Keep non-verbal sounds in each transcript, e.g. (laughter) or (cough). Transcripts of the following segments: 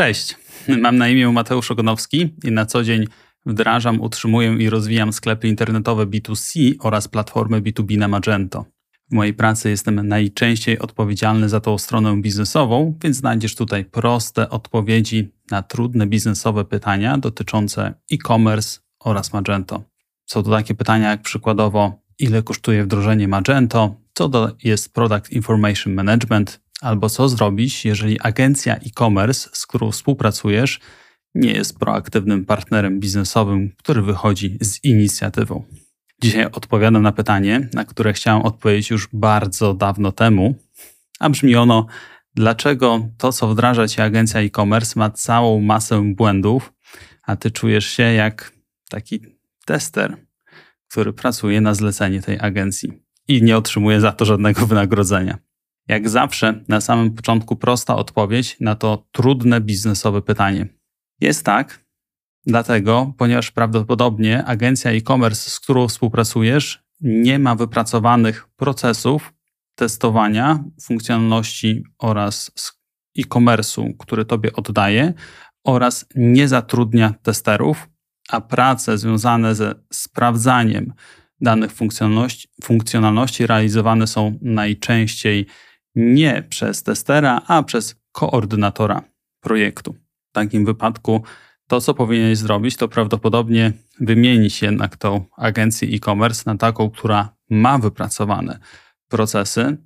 Cześć, mam na imię Mateusz Ogonowski i na co dzień wdrażam, utrzymuję i rozwijam sklepy internetowe B2C oraz platformy B2B na Magento. W mojej pracy jestem najczęściej odpowiedzialny za tą stronę biznesową, więc znajdziesz tutaj proste odpowiedzi na trudne biznesowe pytania dotyczące e-commerce oraz Magento. Są to takie pytania jak przykładowo, ile kosztuje wdrożenie Magento, co to jest Product Information Management, albo co zrobić, jeżeli agencja e-commerce, z którą współpracujesz, nie jest proaktywnym partnerem biznesowym, który wychodzi z inicjatywą. Dzisiaj odpowiadam na pytanie, na które chciałem odpowiedzieć już bardzo dawno temu, a brzmi ono: dlaczego to, co wdraża ci agencja e-commerce, ma całą masę błędów, a ty czujesz się jak taki tester, który pracuje na zlecenie tej agencji i nie otrzymuje za to żadnego wynagrodzenia. Jak zawsze, na samym początku prosta odpowiedź na to trudne biznesowe pytanie. Jest tak, dlatego, ponieważ prawdopodobnie agencja e-commerce, z którą współpracujesz, nie ma wypracowanych procesów testowania funkcjonalności oraz e-commerce'u, który tobie oddaje, oraz nie zatrudnia testerów, a prace związane ze sprawdzaniem danych funkcjonalności, funkcjonalności realizowane są najczęściej nie przez testera, a przez koordynatora projektu. W takim wypadku to, co powinieneś zrobić, to prawdopodobnie wymienić jednak tą agencję e-commerce na taką, która ma wypracowane procesy.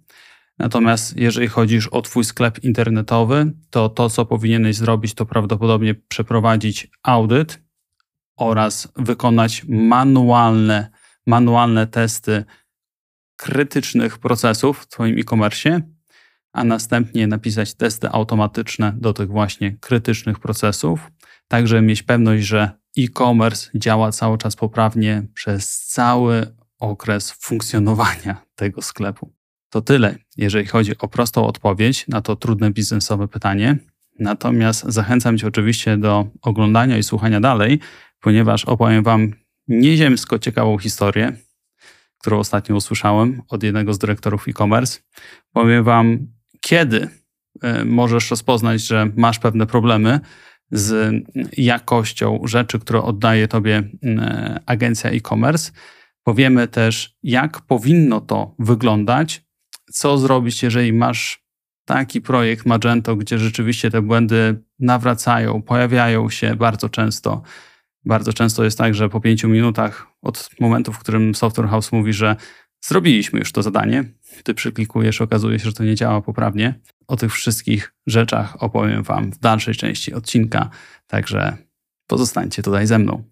Natomiast jeżeli chodzi już o Twój sklep internetowy, to to, co powinieneś zrobić, to prawdopodobnie przeprowadzić audyt oraz wykonać manualne, manualne testy krytycznych procesów w Twoim e-commerce, a następnie napisać testy automatyczne do tych właśnie krytycznych procesów, tak żeby mieć pewność, że e-commerce działa cały czas poprawnie przez cały okres funkcjonowania (laughs) tego sklepu. To tyle, jeżeli chodzi o prostą odpowiedź na to trudne biznesowe pytanie. Natomiast zachęcam Cię oczywiście do oglądania i słuchania dalej, ponieważ opowiem Wam nieziemsko ciekawą historię, którą ostatnio usłyszałem od jednego z dyrektorów e-commerce. Powiem Wam, kiedy e, możesz rozpoznać, że masz pewne problemy z jakością rzeczy, które oddaje Tobie e, agencja e-commerce. Powiemy też, jak powinno to wyglądać, co zrobić, jeżeli masz taki projekt Magento, gdzie rzeczywiście te błędy nawracają, pojawiają się bardzo często bardzo często jest tak, że po pięciu minutach od momentu, w którym Software House mówi, że zrobiliśmy już to zadanie, ty przyklikujesz, okazuje się, że to nie działa poprawnie. O tych wszystkich rzeczach opowiem Wam w dalszej części odcinka, także pozostańcie tutaj ze mną.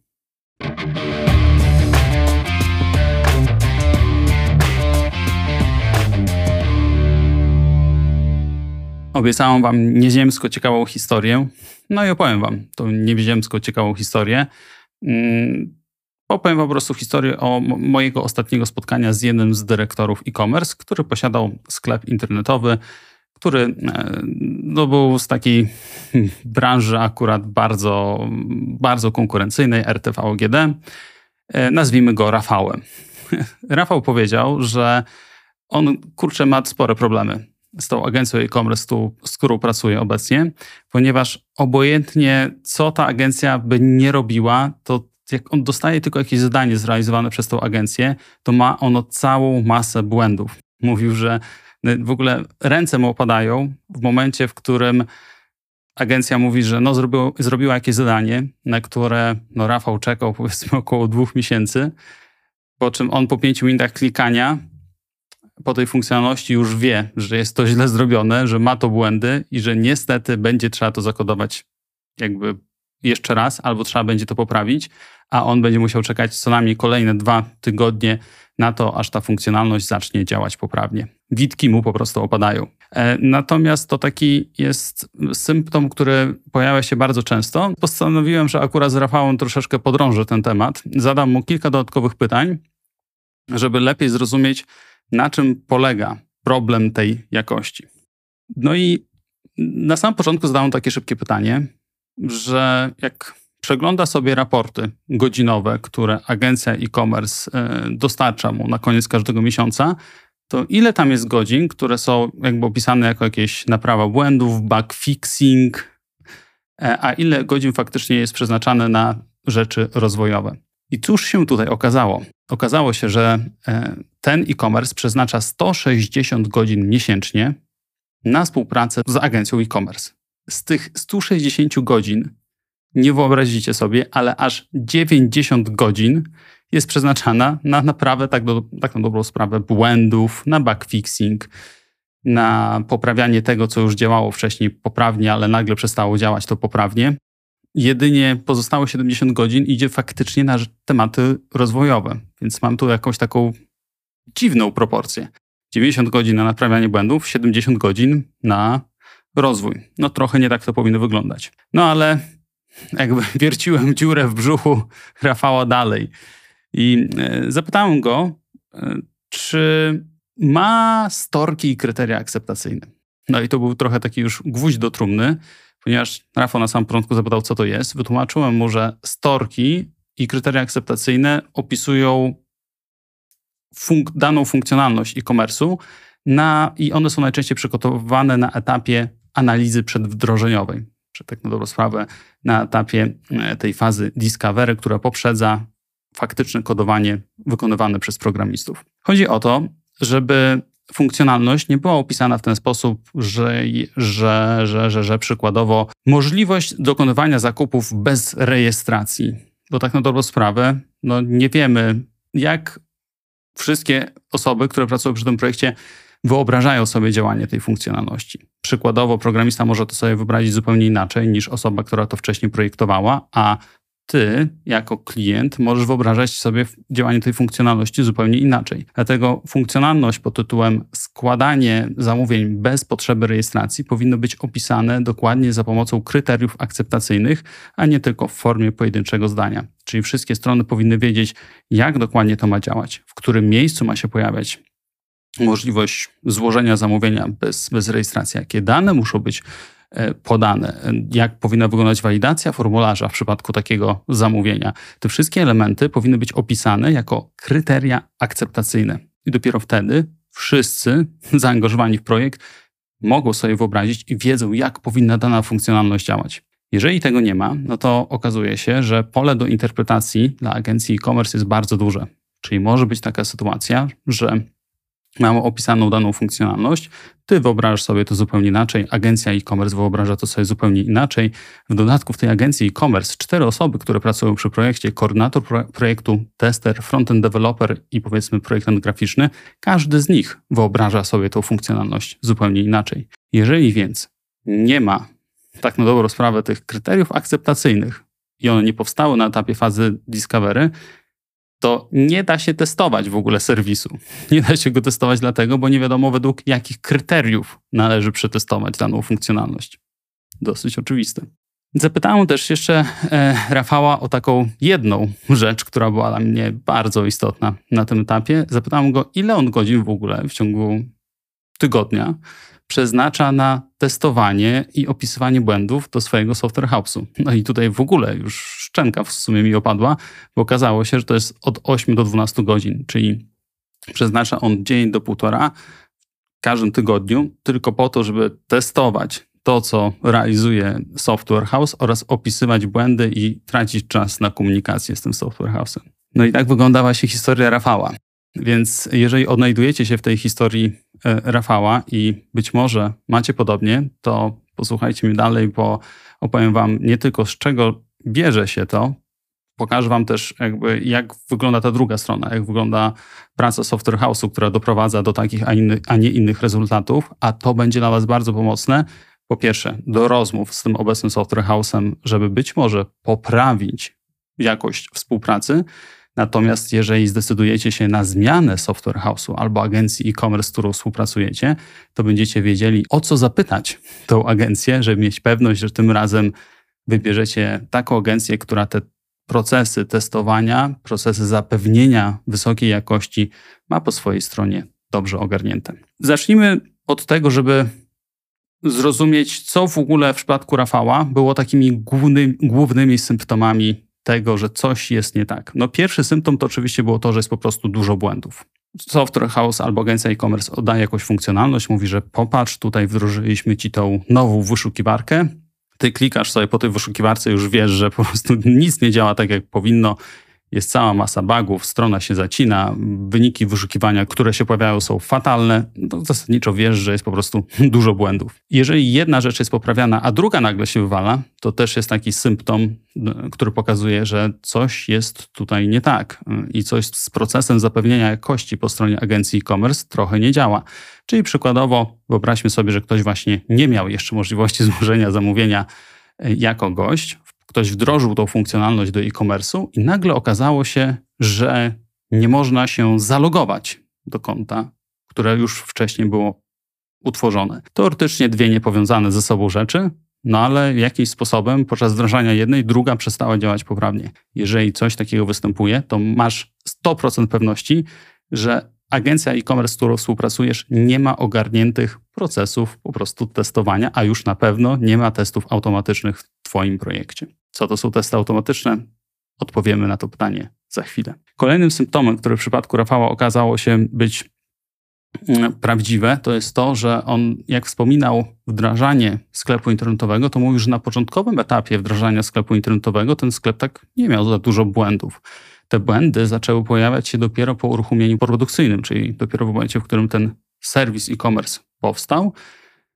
Obiecałem Wam nieziemsko ciekawą historię, no i opowiem Wam tą nieziemsko ciekawą historię. Mm, opowiem po prostu historię o mojego ostatniego spotkania z jednym z dyrektorów e-commerce, który posiadał sklep internetowy, który e, no, był z takiej (laughs) branży akurat bardzo, bardzo konkurencyjnej, RTV OGD. E, nazwijmy go Rafałem. (laughs) Rafał powiedział, że on kurczę ma spore problemy z tą agencją e-commerce, z którą pracuję obecnie, ponieważ obojętnie co ta agencja by nie robiła, to jak on dostaje tylko jakieś zadanie zrealizowane przez tą agencję, to ma ono całą masę błędów. Mówił, że w ogóle ręce mu opadają w momencie, w którym agencja mówi, że no, zrobiła jakieś zadanie, na które no, Rafał czekał (laughs) powiedzmy około dwóch miesięcy, po czym on po pięciu minutach klikania po tej funkcjonalności już wie, że jest to źle zrobione, że ma to błędy i że niestety będzie trzeba to zakodować jakby jeszcze raz, albo trzeba będzie to poprawić, a on będzie musiał czekać co najmniej kolejne dwa tygodnie na to, aż ta funkcjonalność zacznie działać poprawnie. Witki mu po prostu opadają. E, natomiast to taki jest symptom, który pojawia się bardzo często. Postanowiłem, że akurat z Rafałem troszeczkę podrążę ten temat. Zadam mu kilka dodatkowych pytań, żeby lepiej zrozumieć, na czym polega problem tej jakości. No i na samym początku zadałem takie szybkie pytanie, że jak przegląda sobie raporty godzinowe, które agencja e-commerce e, dostarcza mu na koniec każdego miesiąca, to ile tam jest godzin, które są jakby opisane jako jakieś naprawa błędów, bug fixing, e, a ile godzin faktycznie jest przeznaczane na rzeczy rozwojowe. I cóż się tutaj okazało? Okazało się, że e, ten e-commerce przeznacza 160 godzin miesięcznie na współpracę z agencją e-commerce. Z tych 160 godzin, nie wyobrazicie sobie, ale aż 90 godzin jest przeznaczana na naprawę, tak, do, dobrą sprawę, błędów, na backfixing, na poprawianie tego, co już działało wcześniej poprawnie, ale nagle przestało działać to poprawnie. Jedynie pozostałe 70 godzin idzie faktycznie na tematy rozwojowe, więc mam tu jakąś taką dziwną proporcję. 90 godzin na naprawianie błędów, 70 godzin na rozwój. No trochę nie tak to powinno wyglądać. No ale jakby (laughs) wierciłem dziurę w brzuchu Rafała dalej. I e, zapytałem go, e, czy ma storki i kryteria akceptacyjne. No i to był trochę taki już gwóźdź do trumny, ponieważ Rafał na samym początku zapytał, co to jest. Wytłumaczyłem mu, że storki i kryteria akceptacyjne opisują funk daną funkcjonalność e-commerce'u i one są najczęściej przygotowywane na etapie analizy przedwdrożeniowej, czy tak na dobrą sprawę na etapie e, tej fazy discovery, która poprzedza faktyczne kodowanie wykonywane przez programistów. Chodzi o to, żeby funkcjonalność nie była opisana w ten sposób, że, że, że, że, że przykładowo możliwość dokonywania zakupów bez rejestracji. Bo tak na dobrą sprawę, no nie wiemy, jak wszystkie osoby, które pracują przy tym projekcie, wyobrażają sobie działanie tej funkcjonalności. Przykładowo, programista może to sobie wyobrazić zupełnie inaczej niż osoba, która to wcześniej projektowała, a ty, jako klient, możesz wyobrażać sobie działanie tej funkcjonalności zupełnie inaczej. Dlatego funkcjonalność pod tytułem składanie zamówień bez potrzeby rejestracji powinno być opisane dokładnie za pomocą kryteriów akceptacyjnych, a nie tylko w formie pojedynczego zdania. Czyli wszystkie strony powinny wiedzieć, jak dokładnie to ma działać, w którym miejscu ma się pojawiać możliwość złożenia zamówienia bez, bez rejestracji, jakie dane muszą być E, podane, jak powinna wyglądać walidacja formularza w przypadku takiego zamówienia. Te wszystkie elementy powinny być opisane jako kryteria akceptacyjne. I dopiero wtedy wszyscy (laughs) zaangażowani w projekt mogą sobie wyobrazić i wiedzą, jak powinna dana funkcjonalność działać. Jeżeli tego nie ma, no to okazuje się, że pole do interpretacji dla agencji e-commerce jest bardzo duże. Czyli może być taka sytuacja, że mamy opisaną daną funkcjonalność, ty wyobrażasz sobie to zupełnie inaczej, agencja e-commerce wyobraża to sobie zupełnie inaczej. W dodatku w tej agencji e-commerce cztery osoby, które pracują przy projekcie, koordynator projektu, tester, frontend developer i powiedzmy projektant graficzny, każdy z nich wyobraża sobie tą funkcjonalność zupełnie inaczej. Jeżeli więc nie ma tak na dobrą sprawę tych kryteriów akceptacyjnych i one nie powstały na etapie fazy discovery, to nie da się testować w ogóle serwisu. Nie da się go testować dlatego, bo nie wiadomo według jakich kryteriów należy przetestować daną funkcjonalność. Dosyć oczywiste. Zapytałem też jeszcze e, Rafała o taką jedną rzecz, która była dla mnie bardzo istotna na tym etapie. Zapytałem go, ile on godzin w ogóle w ciągu tygodnia przeznacza na testowanie i opisywanie błędów do swojego software house'u. No i tutaj w ogóle już szczęka w sumie mi opadła, bo okazało się, że to jest od 8 do 12 godzin, czyli przeznacza on dzień do półtora w każdym tygodniu tylko po to, żeby testować to, co realizuje software house oraz opisywać błędy i tracić czas na komunikację z tym software house'em. No i tak wyglądała się historia Rafała. Więc jeżeli odnajdujecie się w tej historii e, Rafała i być może macie podobnie, to posłuchajcie mnie dalej, bo opowiem wam nie tylko z czego bierze się to, pokażę wam też jakby jak wygląda ta druga strona, jak wygląda praca software house'u, która doprowadza do takich, a, inny, a nie innych rezultatów, a to będzie dla was bardzo pomocne. Po pierwsze, do rozmów z tym obecnym software house'em, żeby być może poprawić jakość współpracy, Natomiast jeżeli zdecydujecie się na zmianę software house'u albo agencji e-commerce, z którą współpracujecie, to będziecie wiedzieli, o co zapytać tą agencję, żeby mieć pewność, że tym razem wybierzecie taką agencję, która te procesy testowania, procesy zapewnienia wysokiej jakości ma po swojej stronie dobrze ogarnięte. Zacznijmy od tego, żeby zrozumieć, co w ogóle w przypadku Rafała było takimi głównymi, głównymi symptomami tego, że coś jest nie tak? No pierwszy symptom to oczywiście było to, że jest po prostu dużo błędów. Software House albo agencja e-commerce oddaje jakąś funkcjonalność, mówi, że popatrz, tutaj wdrożyliśmy ci tą nową wyszukiwarkę, ty klikasz sobie po tej wyszukiwarce, już wiesz, że po prostu (laughs) nic nie działa tak, jak powinno jest cała masa bugów, strona się zacina, wyniki wyszukiwania, które się pojawiają, są fatalne, to zasadniczo wiesz, że jest po prostu (laughs) dużo błędów. Jeżeli jedna rzecz jest poprawiana, a druga nagle się wywala, to też jest taki symptom, który pokazuje, że coś jest tutaj nie tak i coś z procesem zapewnienia jakości po stronie agencji e-commerce trochę nie działa. Czyli przykładowo wyobraźmy sobie, że ktoś właśnie nie miał jeszcze możliwości (laughs) złożenia zamówienia e, jako gość, ktoś wdrożył tą funkcjonalność do e-commerce'u i nagle okazało się, że nie można się zalogować do konta, które już wcześniej było utworzone. Teoretycznie dwie niepowiązane ze sobą rzeczy, no ale jakimś sposobem podczas wdrażania jednej, druga przestała działać poprawnie. Jeżeli coś takiego występuje, to masz 100% pewności, że agencja e-commerce, z którą współpracujesz, nie ma ogarniętych procesów po prostu testowania, a już na pewno nie ma testów automatycznych w Twoim projekcie. Co to są testy automatyczne? Odpowiemy na to pytanie za chwilę. Kolejnym symptomem, który w przypadku Rafała okazało się być mm, prawdziwe, to jest to, że on, jak wspominał wdrażanie sklepu internetowego, to mówił, że na początkowym etapie wdrażania sklepu internetowego ten sklep tak nie miał za dużo błędów. Te błędy zaczęły pojawiać się dopiero po uruchomieniu produkcyjnym, czyli dopiero w momencie, w którym ten serwis e-commerce powstał,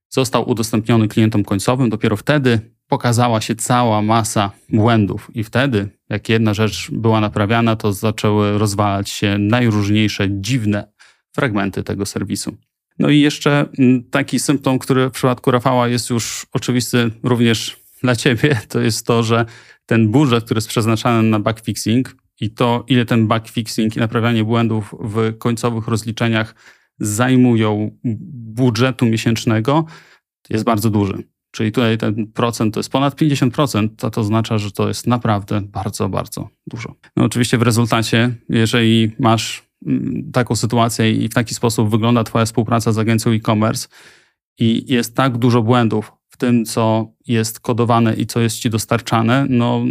został udostępniony klientom końcowym, dopiero wtedy pokazała się cała masa błędów, i wtedy, jak jedna rzecz była naprawiana, to zaczęły rozwalać się najróżniejsze dziwne fragmenty tego serwisu. No i jeszcze mm, taki symptom, który w przypadku Rafała jest już oczywisty również (laughs) dla ciebie, to jest to, że ten budżet, który jest przeznaczany na backfixing i to, ile ten backfixing i naprawianie błędów w końcowych rozliczeniach zajmują budżetu miesięcznego, jest bardzo duży. Czyli tutaj ten procent to jest ponad 50%, to, to oznacza, że to jest naprawdę bardzo, bardzo dużo. No oczywiście w rezultacie, jeżeli masz mm, taką sytuację i w taki sposób wygląda Twoja współpraca z agencją e-commerce i jest tak dużo błędów w tym, co jest kodowane i co jest Ci dostarczane, no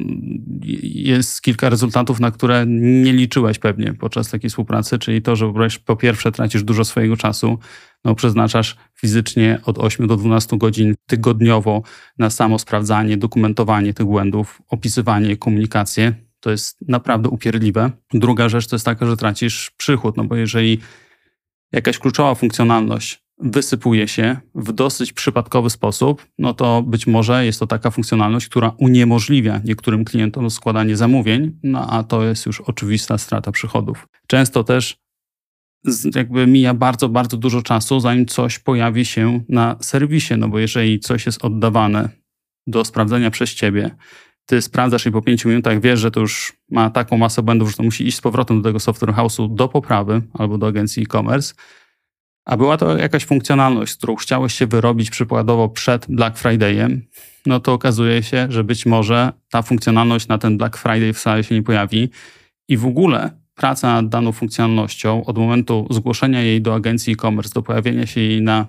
jest kilka rezultatów, na które nie liczyłeś pewnie podczas takiej współpracy, czyli to, że po pierwsze tracisz dużo swojego czasu, no, przeznaczasz fizycznie od 8 do 12 godzin tygodniowo na samo sprawdzanie, dokumentowanie tych błędów, opisywanie, komunikację. To jest naprawdę upierdliwe. Druga rzecz to jest taka, że tracisz przychód, no bo jeżeli jakaś kluczowa funkcjonalność wysypuje się w dosyć przypadkowy sposób, no to być może jest to taka funkcjonalność, która uniemożliwia niektórym klientom składanie zamówień, no a to jest już oczywista strata przychodów. Często też jakby mija bardzo, bardzo dużo czasu, zanim coś pojawi się na serwisie, no bo jeżeli coś jest oddawane do sprawdzenia przez ciebie, ty sprawdzasz i po pięciu minutach wiesz, że to już ma taką masę błędów, że to musi iść z powrotem do tego software house'u do poprawy albo do agencji e-commerce, a była to jakaś funkcjonalność, którą chciałeś się wyrobić przykładowo przed Black Friday'em, no to okazuje się, że być może ta funkcjonalność na ten Black Friday wcale się nie pojawi. I w ogóle praca nad daną funkcjonalnością od momentu zgłoszenia jej do agencji e-commerce, do pojawienia się jej na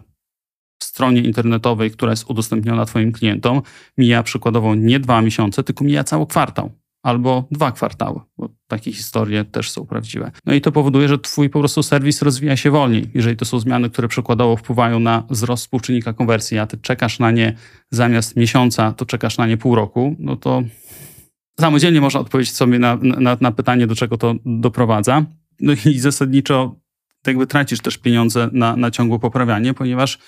stronie internetowej, która jest udostępniona Twoim klientom, mija przykładowo nie dwa miesiące, tylko mija cały kwartał albo dwa kwartały, bo takie historie też są prawdziwe. No i to powoduje, że Twój po prostu serwis rozwija się wolniej. Jeżeli to są zmiany, które przykładowo wpływają na wzrost współczynnika konwersji, a Ty czekasz na nie zamiast miesiąca, to czekasz na nie pół roku, no to samodzielnie można odpowiedzieć sobie na, na, na pytanie, do czego to doprowadza. No i zasadniczo jakby tracisz też pieniądze na, na ciągłe poprawianie, ponieważ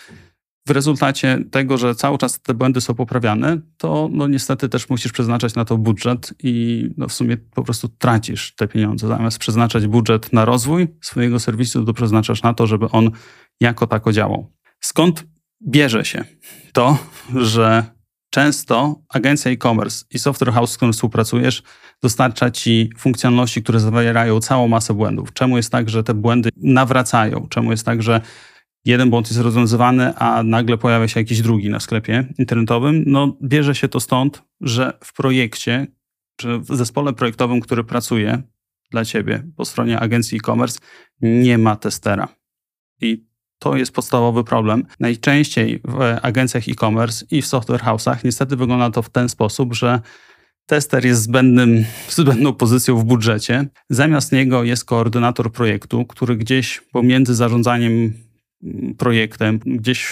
w rezultacie tego, że cały czas te błędy są poprawiane, to no niestety też musisz przeznaczać na to budżet i no w sumie po prostu tracisz te pieniądze. Zamiast przeznaczać budżet na rozwój swojego serwisu, to przeznaczasz na to, żeby on jako tako działał. Skąd bierze się to, że często agencja e-commerce i software house, z którym współpracujesz, dostarcza ci funkcjonalności, które zawierają całą masę błędów. Czemu jest tak, że te błędy nawracają? Czemu jest tak, że jeden błąd jest rozwiązywany, a nagle pojawia się jakiś drugi na sklepie internetowym? No, bierze się to stąd, że w projekcie, czy w zespole projektowym, który pracuje dla ciebie po stronie agencji e-commerce, nie ma testera. I to jest podstawowy problem. Najczęściej w agencjach e-commerce i w software house'ach niestety wygląda to w ten sposób, że tester jest zbędnym, (laughs) zbędną pozycją w budżecie. Zamiast niego jest koordynator projektu, który gdzieś pomiędzy zarządzaniem projektem, gdzieś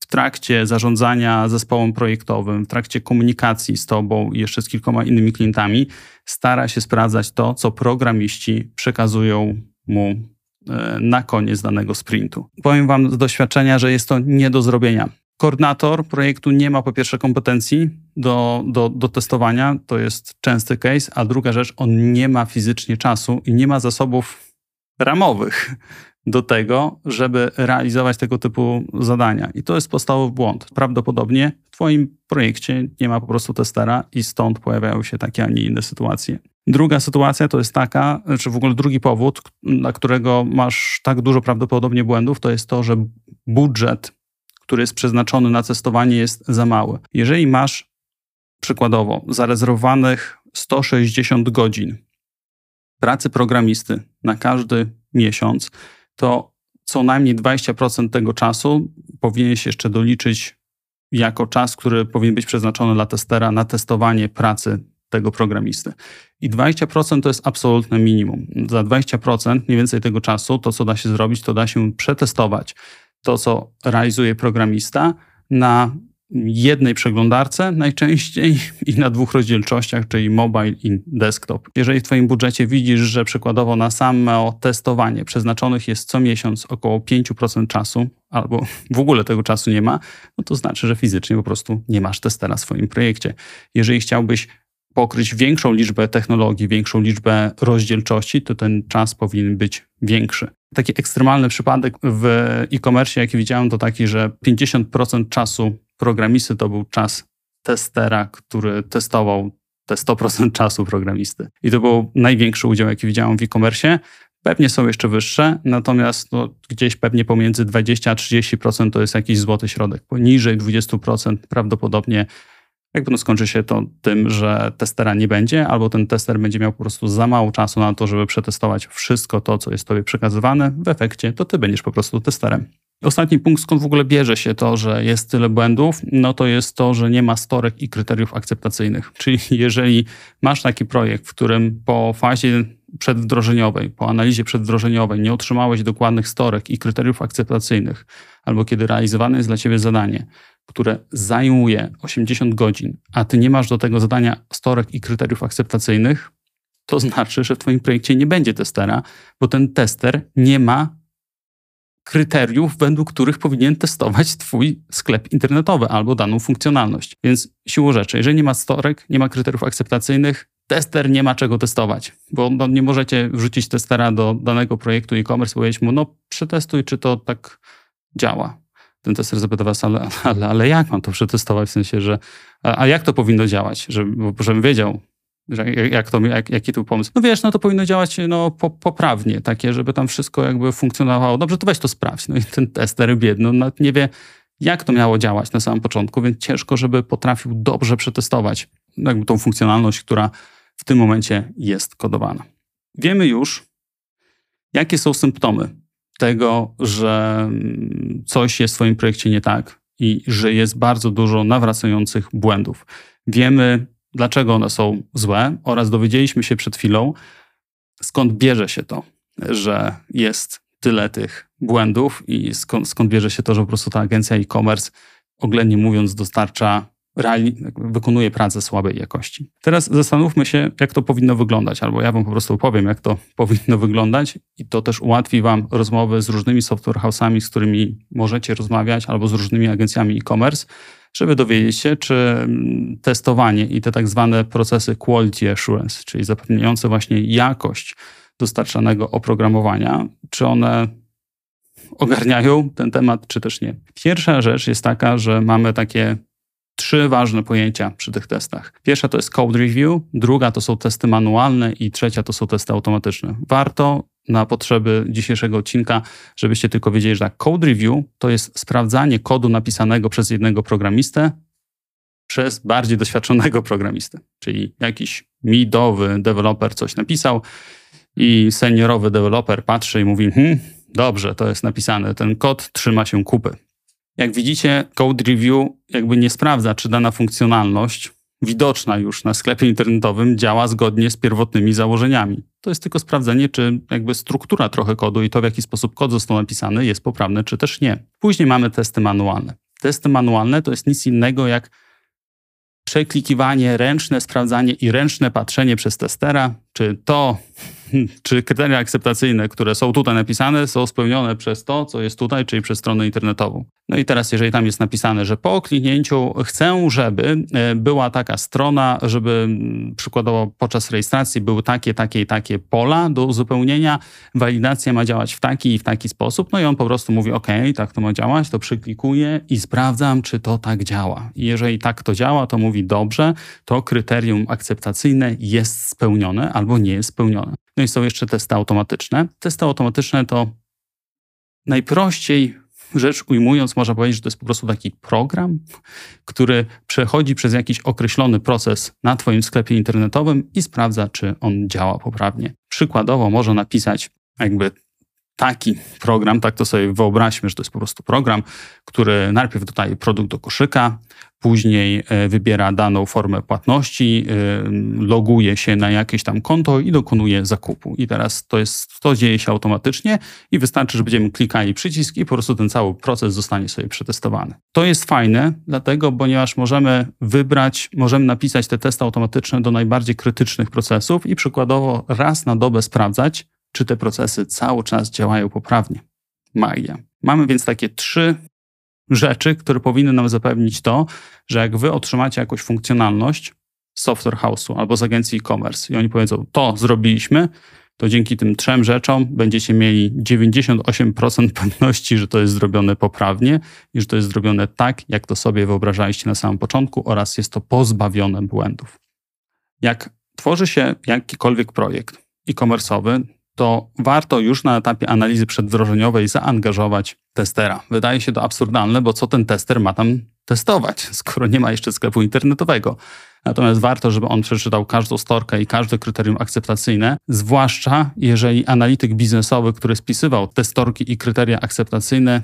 w trakcie zarządzania zespołem projektowym, w trakcie komunikacji z tobą i jeszcze z kilkoma innymi klientami, stara się sprawdzać to, co programiści przekazują mu e, na koniec danego sprintu. Powiem Wam z doświadczenia, że jest to nie do zrobienia. Koordynator projektu nie ma po pierwsze kompetencji do, do, do testowania, to jest częsty case, a druga rzecz, on nie ma fizycznie czasu i nie ma zasobów ramowych do tego, żeby realizować tego typu zadania. I to jest podstawowy błąd. Prawdopodobnie w Twoim projekcie nie ma po prostu testera i stąd pojawiają się takie, a nie inne sytuacje. Druga sytuacja to jest taka, czy w ogóle drugi powód, dla którego masz tak dużo prawdopodobnie błędów, to jest to, że budżet, który jest przeznaczony na testowanie, jest za mały. Jeżeli masz przykładowo zarezerwowanych 160 godzin pracy programisty na każdy miesiąc, to co najmniej 20% tego czasu powinieneś jeszcze doliczyć jako czas, który powinien być przeznaczony dla testera na testowanie pracy tego programisty. I 20% to jest absolutne minimum. Za 20% mniej więcej tego czasu to, co da się zrobić, to da się przetestować to, co realizuje programista na jednej przeglądarce najczęściej i na dwóch rozdzielczościach, czyli mobile i desktop. Jeżeli w Twoim budżecie widzisz, że przykładowo na samo testowanie przeznaczonych jest co miesiąc około 5% czasu, albo w ogóle tego czasu nie ma, no to znaczy, że fizycznie po prostu nie masz testera w swoim projekcie. Jeżeli chciałbyś pokryć większą liczbę technologii, większą liczbę rozdzielczości, to ten czas powinien być większy. Taki ekstremalny przypadek w e-commerce, jaki widziałem, to taki, że 50% czasu programisty to był czas testera, który testował te 100% (laughs) czasu programisty. I to był największy udział, jaki widziałem w e-commerce. Pewnie są jeszcze wyższe, natomiast no, gdzieś pewnie pomiędzy 20 a 30% to jest jakiś złoty środek. Poniżej 20% prawdopodobnie jakby no skończy się to tym, że testera nie będzie, albo ten tester będzie miał po prostu za mało czasu na to, żeby przetestować wszystko to, co jest tobie przekazywane. W efekcie to ty będziesz po prostu testerem. Ostatni punkt, skąd w ogóle bierze się to, że jest tyle błędów, no to jest to, że nie ma storek i kryteriów akceptacyjnych. (laughs) Czyli jeżeli masz taki projekt, w którym po fazie przedwdrożeniowej, po analizie przedwdrożeniowej nie otrzymałeś dokładnych storek i kryteriów akceptacyjnych, albo kiedy realizowane jest dla ciebie zadanie, które zajmuje 80 godzin, a ty nie masz do tego zadania storek i kryteriów akceptacyjnych, to znaczy, że w twoim projekcie nie będzie testera, bo ten tester nie ma kryteriów, według których powinien testować Twój sklep internetowy albo daną funkcjonalność. Więc siłą rzeczy, jeżeli nie ma storek, nie ma kryteriów akceptacyjnych, tester nie ma czego testować, bo no, nie możecie wrzucić testera do danego projektu e-commerce i powiedzieć mu, no przetestuj, czy to tak działa. Ten tester zapyta was, ale, ale, ale jak mam to przetestować, w sensie, że a, a jak to powinno działać, żeby, żebym wiedział, jak to, jak, jaki to pomysł? No wiesz, no to powinno działać no, po, poprawnie, takie, żeby tam wszystko jakby funkcjonowało. Dobrze, to weź to sprawdź. No i ten tester biedny no, nie wie, jak to miało działać na samym początku, więc ciężko, żeby potrafił dobrze przetestować jakby tą funkcjonalność, która w tym momencie jest kodowana. Wiemy już, jakie są symptomy tego, że mm, coś jest w Twoim projekcie nie tak i że jest bardzo dużo nawracających błędów. Wiemy, dlaczego one są złe oraz dowiedzieliśmy się przed chwilą, skąd bierze się to, że jest tyle tych błędów i skąd, skąd bierze się to, że po prostu ta agencja e-commerce, oględnie mówiąc, dostarcza reali- wykonuje pracę słabej jakości. Teraz zastanówmy się, jak to powinno wyglądać, albo ja wam po prostu powiem, jak to (laughs) powinno wyglądać i to też ułatwi wam rozmowy z różnymi software house'ami, z którymi możecie rozmawiać, albo z różnymi agencjami e-commerce, żeby dowiedzieć się, czy mm, testowanie i te tak zwane procesy quality assurance, czyli zapewniające właśnie jakość dostarczanego oprogramowania, czy one ogarniają ten temat, czy też nie. Pierwsza rzecz jest taka, że mamy takie trzy ważne pojęcia przy tych testach. Pierwsza to jest code review, druga to są testy manualne i trzecia to są testy automatyczne. Warto na potrzeby dzisiejszego odcinka, żebyście tylko wiedzieli, że tak, code review to jest sprawdzanie kodu napisanego przez jednego programistę przez bardziej doświadczonego (laughs) programistę. Czyli jakiś midowy deweloper coś napisał i seniorowy deweloper patrzy i mówi, hm, dobrze, to jest napisane, ten kod trzyma się kupy. Jak widzicie, Code Review jakby nie sprawdza, czy dana funkcjonalność widoczna już na sklepie internetowym działa zgodnie z pierwotnymi założeniami. To jest tylko sprawdzenie, czy jakby struktura trochę kodu i to, w jaki sposób kod został napisany, jest poprawny, czy też nie. Później mamy testy manualne. Testy manualne to jest nic innego jak przeklikiwanie ręczne, sprawdzanie i ręczne patrzenie przez testera, czy to, (laughs) czy kryteria akceptacyjne, które są tutaj napisane, są spełnione przez to, co jest tutaj, czyli przez stronę internetową. No i teraz, jeżeli tam jest napisane, że po kliknięciu chcę, żeby e, była taka strona, żeby przykładowo podczas rejestracji były takie, takie i takie pola do uzupełnienia, walidacja ma działać w taki i w taki sposób, no i on po prostu mówi, OK, tak to ma działać, to przyklikuję i sprawdzam, czy to tak działa. I jeżeli tak to działa, to mówi, dobrze, to kryterium akceptacyjne jest spełnione albo nie jest spełnione. No i są jeszcze testy automatyczne. Testy automatyczne to najprościej rzecz ujmując, można powiedzieć, że to jest po prostu taki program, który przechodzi przez jakiś określony proces na Twoim sklepie internetowym i sprawdza, czy on działa poprawnie. Przykładowo może napisać jakby taki program, tak to sobie wyobraźmy, że to jest po prostu program, który najpierw dodaje produkt do koszyka, później e, wybiera daną formę płatności, e, loguje się na jakieś tam konto i dokonuje zakupu. I teraz to jest, to dzieje się automatycznie i wystarczy, że będziemy klikali przycisk i po prostu ten cały proces zostanie sobie przetestowany. To jest fajne, dlatego, ponieważ możemy wybrać, możemy napisać te testy automatyczne do najbardziej krytycznych procesów i przykładowo raz na dobę sprawdzać, czy te procesy cały czas działają poprawnie. Magia. Mamy więc takie trzy rzeczy, które powinny nam zapewnić to, że jak wy otrzymacie jakąś funkcjonalność z software house'u albo z agencji e-commerce i oni powiedzą, to zrobiliśmy, to dzięki tym trzem rzeczom będziecie mieli 98% (laughs) pewności, że to jest zrobione poprawnie i że to jest zrobione tak, jak to sobie wyobrażaliście na samym początku oraz jest to pozbawione błędów. Jak tworzy się jakikolwiek projekt e-commerce'owy, to warto już na etapie analizy przedwdrożeniowej zaangażować testera. Wydaje się to absurdalne, bo co ten tester ma tam testować, (laughs) skoro nie ma jeszcze sklepu internetowego. Natomiast warto, żeby on przeczytał każdą storkę i każde kryterium akceptacyjne, zwłaszcza jeżeli analityk biznesowy, który spisywał te storki i kryteria akceptacyjne,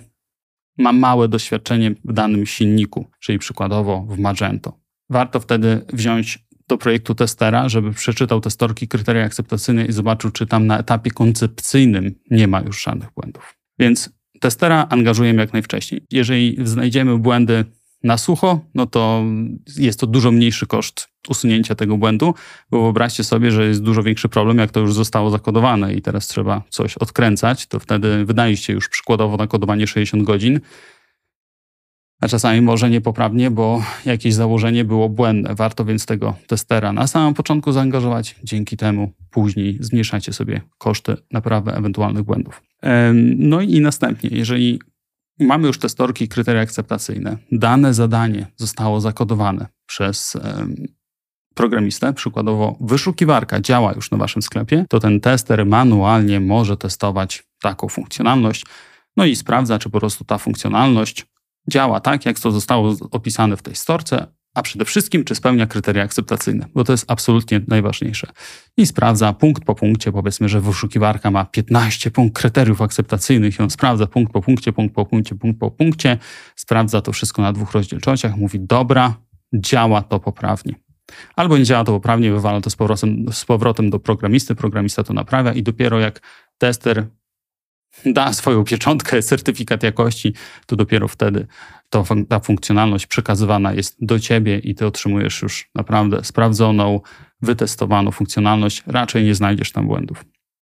ma małe doświadczenie w danym silniku, czyli przykładowo w Magento. Warto wtedy wziąć do projektu testera, żeby przeczytał te storki kryteria akceptacyjne i zobaczył, czy tam na etapie koncepcyjnym nie ma już żadnych błędów. Więc testera angażujemy jak najwcześniej. Jeżeli znajdziemy błędy na sucho, no to jest to dużo mniejszy koszt usunięcia tego błędu, bo wyobraźcie sobie, że jest dużo większy problem, jak to już zostało zakodowane i teraz trzeba coś odkręcać, to wtedy wydaje się już przykładowo nakodowanie 60 godzin, a czasami może niepoprawnie, bo jakieś założenie było błędne. Warto więc tego testera na samym początku zaangażować, dzięki temu później zmniejszacie sobie koszty naprawy ewentualnych błędów. No i następnie, jeżeli mamy już te storki kryteria akceptacyjne, dane zadanie zostało zakodowane przez programistę, przykładowo wyszukiwarka działa już na waszym sklepie, to ten tester manualnie może testować taką funkcjonalność, no i sprawdza, czy po prostu ta funkcjonalność działa tak, jak to zostało opisane w tej storce, a przede wszystkim, czy spełnia kryteria akceptacyjne, bo to jest absolutnie najważniejsze. I sprawdza punkt po punkcie, powiedzmy, że wyszukiwarka ma 15 punkt kryteriów akceptacyjnych i on sprawdza punkt po punkcie, punkt po punkcie, punkt po punkcie, sprawdza to wszystko na dwóch rozdzielczościach, mówi dobra, działa to poprawnie. Albo nie działa to poprawnie, wywala to z powrotem, z powrotem do programisty, programista to naprawia i dopiero jak tester da swoją pieczątkę, certyfikat jakości, to dopiero wtedy to, ta funkcjonalność przekazywana jest do ciebie i ty otrzymujesz już naprawdę sprawdzoną, wytestowaną funkcjonalność. Raczej nie znajdziesz tam błędów.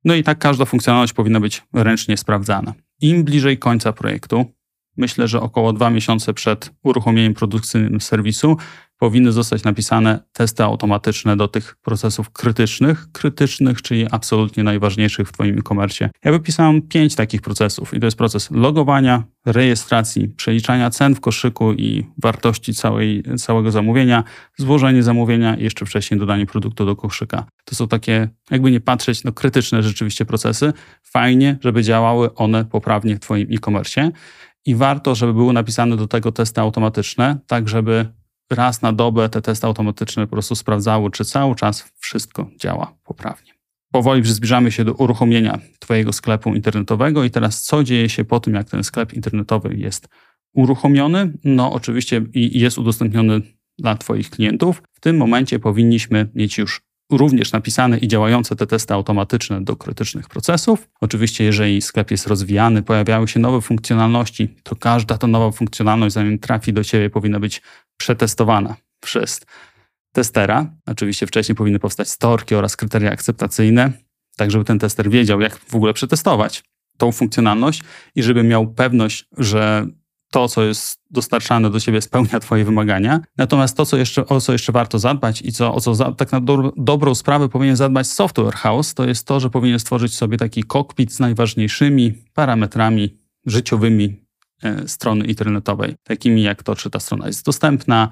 No i tak każda funkcjonalność powinna być ręcznie sprawdzana. Im bliżej końca projektu, myślę, że około dwa miesiące przed uruchomieniem produkcyjnym serwisu, powinny zostać napisane testy automatyczne do tych procesów krytycznych, krytycznych, czyli absolutnie najważniejszych w Twoim e-commerce. Ja wypisałem pięć takich procesów i to jest proces logowania, rejestracji, przeliczania cen w koszyku i wartości całej, całego zamówienia, złożenie zamówienia i jeszcze wcześniej dodanie produktu do koszyka. To są takie, jakby nie patrzeć, no krytyczne rzeczywiście procesy. Fajnie, żeby działały one poprawnie w Twoim e-commerce i warto, żeby były napisane do tego testy automatyczne, tak żeby raz na dobę te testy automatyczne po prostu sprawdzały, czy cały czas wszystko działa poprawnie. Powoli zbliżamy się do uruchomienia Twojego sklepu internetowego i teraz co dzieje się po tym, jak ten sklep internetowy jest uruchomiony? No oczywiście i jest udostępniony dla Twoich klientów. W tym momencie powinniśmy mieć już również napisane i działające te testy automatyczne do krytycznych procesów. Oczywiście, jeżeli sklep jest rozwijany, pojawiały się nowe funkcjonalności, to każda ta nowa funkcjonalność, zanim trafi do Ciebie, powinna być przetestowana przez testera. Oczywiście wcześniej powinny powstać storki oraz kryteria akceptacyjne, tak żeby ten tester wiedział, jak w ogóle przetestować tą funkcjonalność i żeby miał pewność, że to, co jest dostarczane do ciebie, spełnia twoje wymagania. Natomiast to, co jeszcze, o co jeszcze warto zadbać i co, o co za, tak na do, dobrą sprawę powinien zadbać software house, to jest to, że powinien stworzyć sobie taki kokpit z najważniejszymi parametrami życiowymi strony internetowej, takimi jak to, czy ta strona jest dostępna,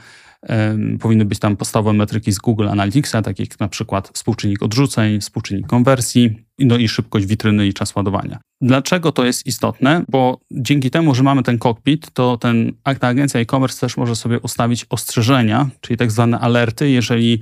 Powinny być tam podstawowe metryki z Google Analyticsa, takie jak na przykład współczynnik odrzuceń, współczynnik konwersji, no i szybkość witryny i czas ładowania. Dlaczego to jest istotne? Bo dzięki temu, że mamy ten cockpit, to ten, ta agencja e-commerce też może sobie ustawić ostrzeżenia, czyli tak zwane alerty, jeżeli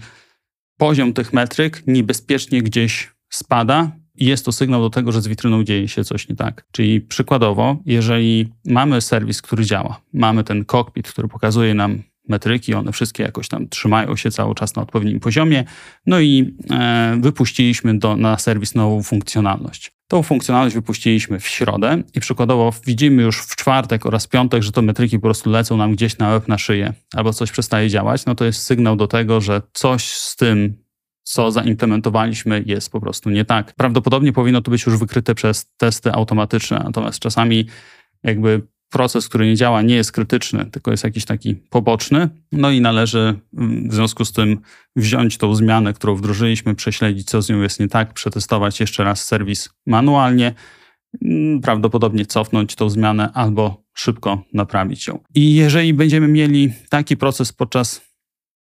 poziom tych metryk niebezpiecznie gdzieś spada, jest to sygnał do tego, że z witryną dzieje się coś nie tak. Czyli przykładowo, jeżeli mamy serwis, który działa, mamy ten cockpit, który pokazuje nam metryki, one wszystkie jakoś tam trzymają się cały czas na odpowiednim poziomie. No i e, wypuściliśmy do, na serwis nową funkcjonalność. Tą funkcjonalność wypuściliśmy w środę i przykładowo widzimy już w czwartek oraz piątek, że te metryki po prostu lecą nam gdzieś na łeb na szyję albo coś przestaje działać, no to jest sygnał do tego, że coś z tym co zaimplementowaliśmy, jest po prostu nie tak. Prawdopodobnie powinno to być już wykryte przez testy automatyczne, natomiast czasami jakby proces, który nie działa, nie jest krytyczny, tylko jest jakiś taki poboczny. No i należy mm, w związku z tym wziąć tą zmianę, którą wdrożyliśmy, prześledzić, co z nią jest nie tak, przetestować jeszcze raz serwis manualnie, mm, prawdopodobnie cofnąć tą zmianę albo szybko naprawić ją. I jeżeli będziemy mieli taki proces podczas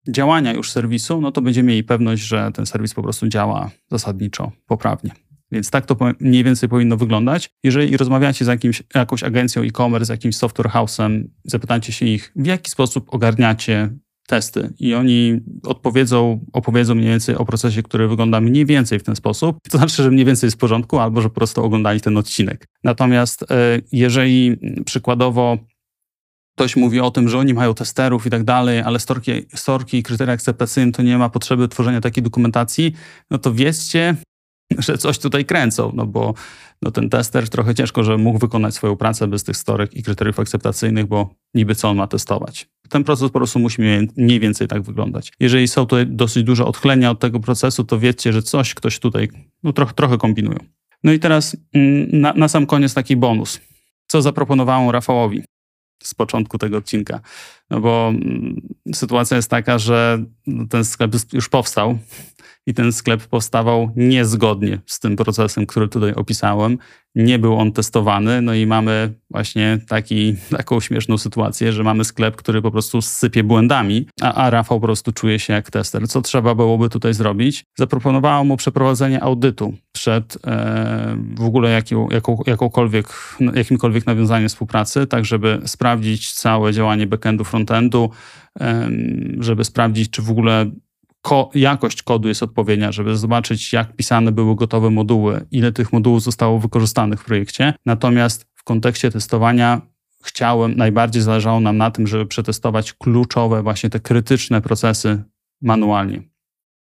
działania już serwisu, no to będziemy mieli pewność, że ten serwis po prostu działa zasadniczo poprawnie. Więc tak to mniej więcej powinno wyglądać. Jeżeli rozmawiacie z jakimś, jakąś agencją e-commerce, jakimś software house'em, zapytacie się ich, w jaki sposób ogarniacie testy i oni odpowiedzą, opowiedzą mniej więcej o procesie, który wygląda mniej więcej w ten sposób, to znaczy, że mniej więcej jest w porządku, albo że po prostu oglądali ten odcinek. Natomiast e, jeżeli przykładowo ktoś mówi o tym, że oni mają testerów i tak dalej, ale storki, storki i kryteria akceptacyjne to nie ma potrzeby tworzenia takiej dokumentacji, no to wiedzcie, że coś tutaj kręcą, no bo no ten tester trochę ciężko, że mógł wykonać swoją pracę bez tych storek i kryteriów akceptacyjnych, bo niby co on ma testować. Ten proces po prostu musi mniej więcej tak wyglądać. Jeżeli są tutaj dosyć duże odklenia od tego procesu, to wiedzcie, że coś ktoś tutaj no, trochę, trochę kombinują. No i teraz mm, na, na sam koniec taki bonus. Co zaproponowałem Rafałowi z początku tego odcinka? No bo mm, sytuacja jest taka, że ten sklep już powstał, i ten sklep powstawał niezgodnie z tym procesem, który tutaj opisałem. Nie był on testowany, no i mamy właśnie taki, taką śmieszną sytuację, że mamy sklep, który po prostu sypie błędami, a, a Rafał po prostu czuje się jak tester. Co trzeba byłoby tutaj zrobić? Zaproponowałem mu przeprowadzenie audytu przed e, w ogóle jaką, jaką, jakąkolwiek, jakimkolwiek nawiązaniem współpracy, tak żeby sprawdzić całe działanie backendu, frontendu, e, żeby sprawdzić, czy w ogóle ko jakość kodu jest odpowiednia, żeby zobaczyć, jak pisane były gotowe moduły, ile tych modułów zostało wykorzystanych w projekcie. Natomiast w kontekście testowania chciałem, najbardziej zależało nam na tym, żeby przetestować kluczowe, właśnie te krytyczne procesy manualnie.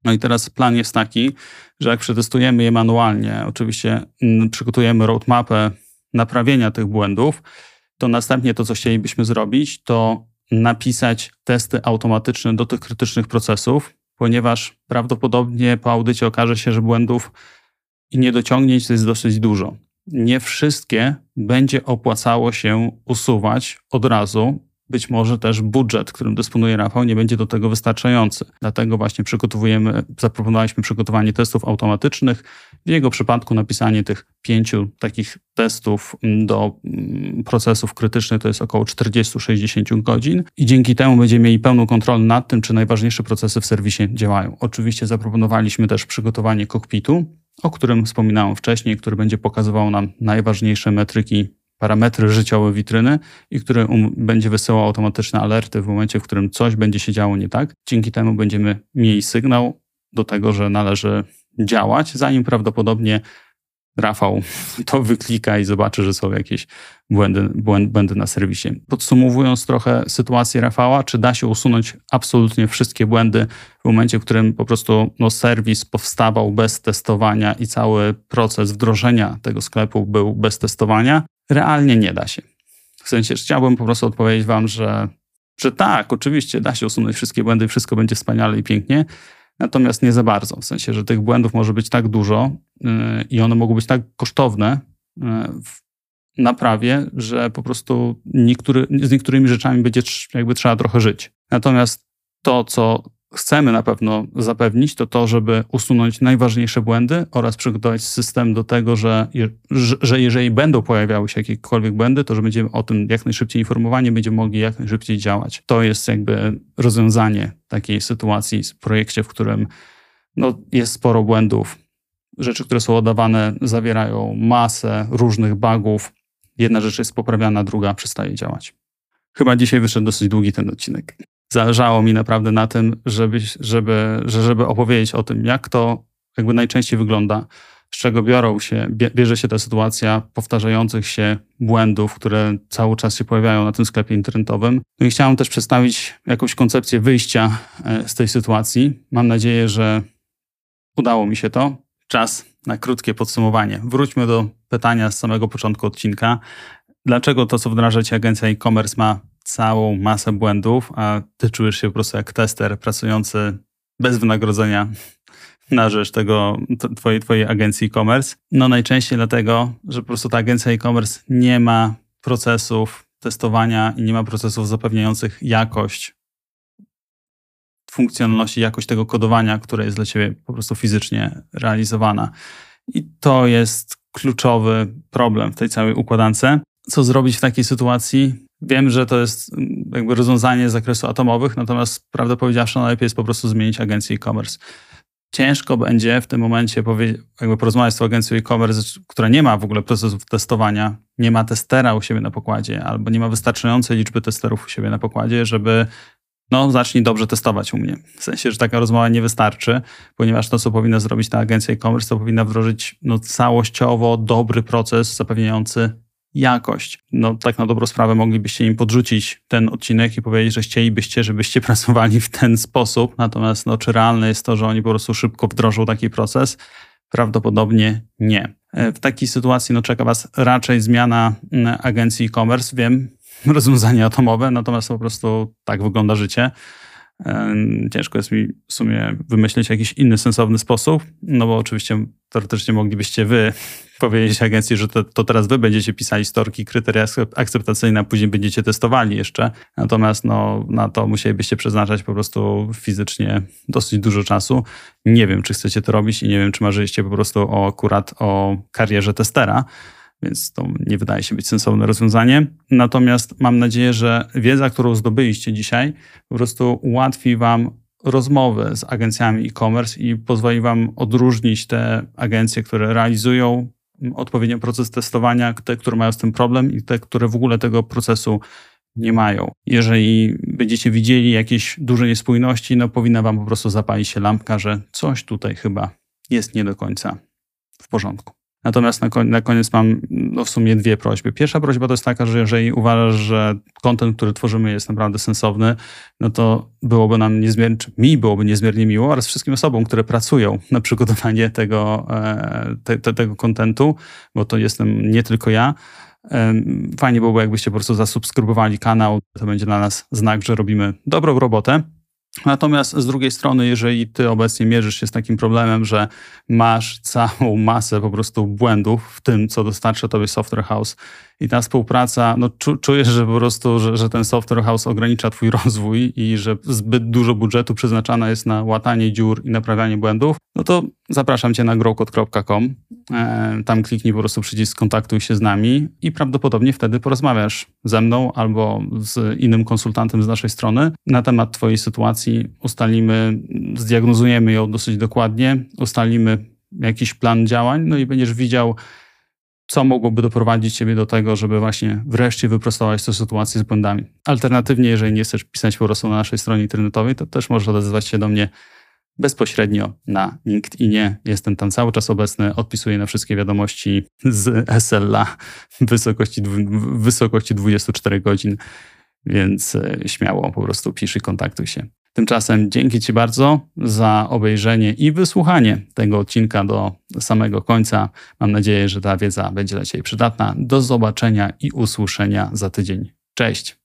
No i teraz plan jest taki, że jak przetestujemy je manualnie, oczywiście mm, przygotujemy roadmapę naprawienia tych błędów, to następnie to, co chcielibyśmy zrobić, to napisać testy automatyczne do tych krytycznych procesów, ponieważ prawdopodobnie po audycie okaże się, że błędów i niedociągnięć jest dosyć dużo. Nie wszystkie będzie opłacało się usuwać od razu, być może też budżet, którym dysponuje Rafał, nie będzie do tego wystarczający. Dlatego właśnie przygotowujemy, zaproponowaliśmy przygotowanie testów automatycznych. W jego przypadku napisanie tych pięciu takich testów do mm, procesów krytycznych to jest około 40-60 godzin i dzięki temu będziemy mieli pełną kontrolę nad tym, czy najważniejsze procesy w serwisie działają. Oczywiście zaproponowaliśmy też przygotowanie kokpitu, o którym wspominałem wcześniej, który będzie pokazywał nam najważniejsze metryki parametry życiowe witryny i który um, będzie wysyłał automatyczne alerty w momencie, w którym coś będzie się działo nie tak. Dzięki temu będziemy mieli sygnał do tego, że należy działać, zanim prawdopodobnie Rafał (laughs) to wyklika i zobaczy, że są jakieś błędy, błędy na serwisie. Podsumowując trochę sytuację Rafała, czy da się usunąć absolutnie wszystkie błędy w momencie, w którym po prostu no, serwis powstawał bez testowania i cały proces wdrożenia tego sklepu był bez testowania? Realnie nie da się. W sensie chciałbym po prostu odpowiedzieć Wam, że, że tak, oczywiście da się usunąć wszystkie błędy, wszystko będzie wspaniale i pięknie, natomiast nie za bardzo. W sensie, że tych błędów może być tak dużo yy, i one mogą być tak kosztowne yy, w naprawie, że po prostu niektóry, z niektórymi rzeczami będzie jakby trzeba trochę żyć. Natomiast to, co chcemy na pewno zapewnić, to to, żeby usunąć najważniejsze błędy oraz przygotować system do tego, że, że jeżeli będą pojawiały się jakiekolwiek błędy, to że będziemy o tym jak najszybciej informowani, będziemy mogli jak najszybciej działać. To jest jakby rozwiązanie takiej sytuacji w projekcie, w którym no, jest sporo błędów. Rzeczy, które są oddawane, zawierają masę różnych bugów. Jedna rzecz jest poprawiana, druga przestaje działać. Chyba dzisiaj wyszedł dosyć długi ten odcinek zależało mi naprawdę na tym, żeby, żeby, żeby opowiedzieć o tym, jak to jakby najczęściej wygląda, z czego biorą się, bierze się ta sytuacja powtarzających się błędów, które cały czas się pojawiają na tym sklepie internetowym. No i chciałem też przedstawić jakąś koncepcję wyjścia e, z tej sytuacji. Mam nadzieję, że udało mi się to. Czas na krótkie podsumowanie. Wróćmy do pytania z samego początku odcinka. Dlaczego to, co wdraża agencja e-commerce ma całą masę błędów, a ty czujesz się po prostu jak tester pracujący bez wynagrodzenia (laughs) na rzecz tego, twojej, twojej agencji e-commerce. No najczęściej dlatego, że po prostu ta agencja e-commerce nie ma procesów testowania i nie ma procesów zapewniających jakość funkcjonalności, jakość tego kodowania, które jest dla ciebie po prostu fizycznie realizowana. I to jest kluczowy problem w tej całej układance. Co zrobić w takiej sytuacji? Wiem, że to jest mm, jakby rozwiązanie z zakresu atomowych, natomiast prawdę powiedziawszy, najlepiej jest po prostu zmienić agencję e-commerce. Ciężko będzie w tym momencie jakby porozmawiać z agencją e-commerce, która nie ma w ogóle procesów testowania, nie ma testera u siebie na pokładzie, albo nie ma wystarczającej liczby testerów u siebie na pokładzie, żeby no, zacznij dobrze testować u mnie. W sensie, że taka rozmowa nie wystarczy, ponieważ to, co powinna zrobić ta agencja e-commerce, to powinna wdrożyć no, całościowo dobry proces zapewniający jakość. No tak na dobrą sprawę moglibyście im podrzucić ten odcinek i powiedzieć, że chcielibyście, żebyście (laughs) pracowali w ten sposób, natomiast no, czy realne jest to, że oni po prostu szybko wdrożą taki proces? Prawdopodobnie nie. E, w takiej sytuacji no, czeka Was raczej zmiana agencji e-commerce. Wiem, (laughs) rozwiązanie atomowe, natomiast po prostu tak wygląda życie. Ciężko jest mi w sumie wymyślić jakiś inny sensowny sposób, no bo oczywiście teoretycznie moglibyście wy (laughs) powiedzieć agencji, że to, to, teraz wy będziecie pisali storki, kryteria akceptacyjne, a później będziecie testowali jeszcze. Natomiast no, na to musielibyście przeznaczać po prostu fizycznie dosyć dużo czasu. Nie wiem, czy chcecie to robić i nie wiem, czy marzyliście po prostu o, akurat o karierze testera więc to nie wydaje się być sensowne rozwiązanie. Natomiast mam nadzieję, że wiedza, którą zdobyliście dzisiaj, po prostu ułatwi Wam rozmowy z agencjami e-commerce i pozwoli Wam odróżnić te agencje, które realizują odpowiednio proces testowania, te, które mają z tym problem i te, które w ogóle tego procesu nie mają. Jeżeli będziecie widzieli jakieś duże niespójności, no powinna Wam po prostu zapalić się lampka, że coś tutaj chyba jest nie do końca w porządku. Natomiast na, na koniec mam no, w sumie dwie prośby. Pierwsza prośba to jest taka, że jeżeli uważasz, że kontent, który tworzymy jest naprawdę sensowny, no to byłoby nam niezmiernie, mi byłoby niezmiernie miło oraz wszystkim osobom, które pracują na przygotowanie tego, e, te, te, tego kontentu, bo to jestem nie tylko ja, Fajnie byłoby, jakbyście po prostu zasubskrybowali kanał. To będzie dla nas znak, że robimy dobrą robotę. Natomiast z drugiej strony, jeżeli ty obecnie mierzysz się z takim problemem, że masz całą masę po prostu błędów w tym, co dostarcza tobie Software House i ta współpraca, no czu, czujesz, że po prostu, że, że ten Software House ogranicza twój (laughs) rozwój i że zbyt dużo budżetu przeznaczane jest na łatanie dziur i naprawianie błędów, no to zapraszam cię na growcode.com. E, tam kliknij po prostu przycisk kontaktuj się z nami i prawdopodobnie wtedy porozmawiasz ze mną albo z innym konsultantem z naszej strony na temat twojej sytuacji. Ustalimy, zdiagnozujemy ją dosyć dokładnie, ustalimy jakiś plan działań, no i będziesz widział, co mogłoby doprowadzić Ciebie do tego, żeby właśnie wreszcie wyprostować tę sytuację z błędami. Alternatywnie, jeżeli nie chcesz pisać po prostu na naszej stronie internetowej, to też możesz odezwać się do mnie bezpośrednio na LinkedInie. Jestem tam cały czas obecny, odpisuję na wszystkie wiadomości z SLA w wysokości, w wysokości 24 godzin, więc e, śmiało po prostu pisz i kontaktuj się. Tymczasem dzięki Ci bardzo za obejrzenie i wysłuchanie tego odcinka do samego końca. Mam nadzieję, że ta wiedza będzie dla Ciebie przydatna. Do zobaczenia i usłyszenia za tydzień. Cześć!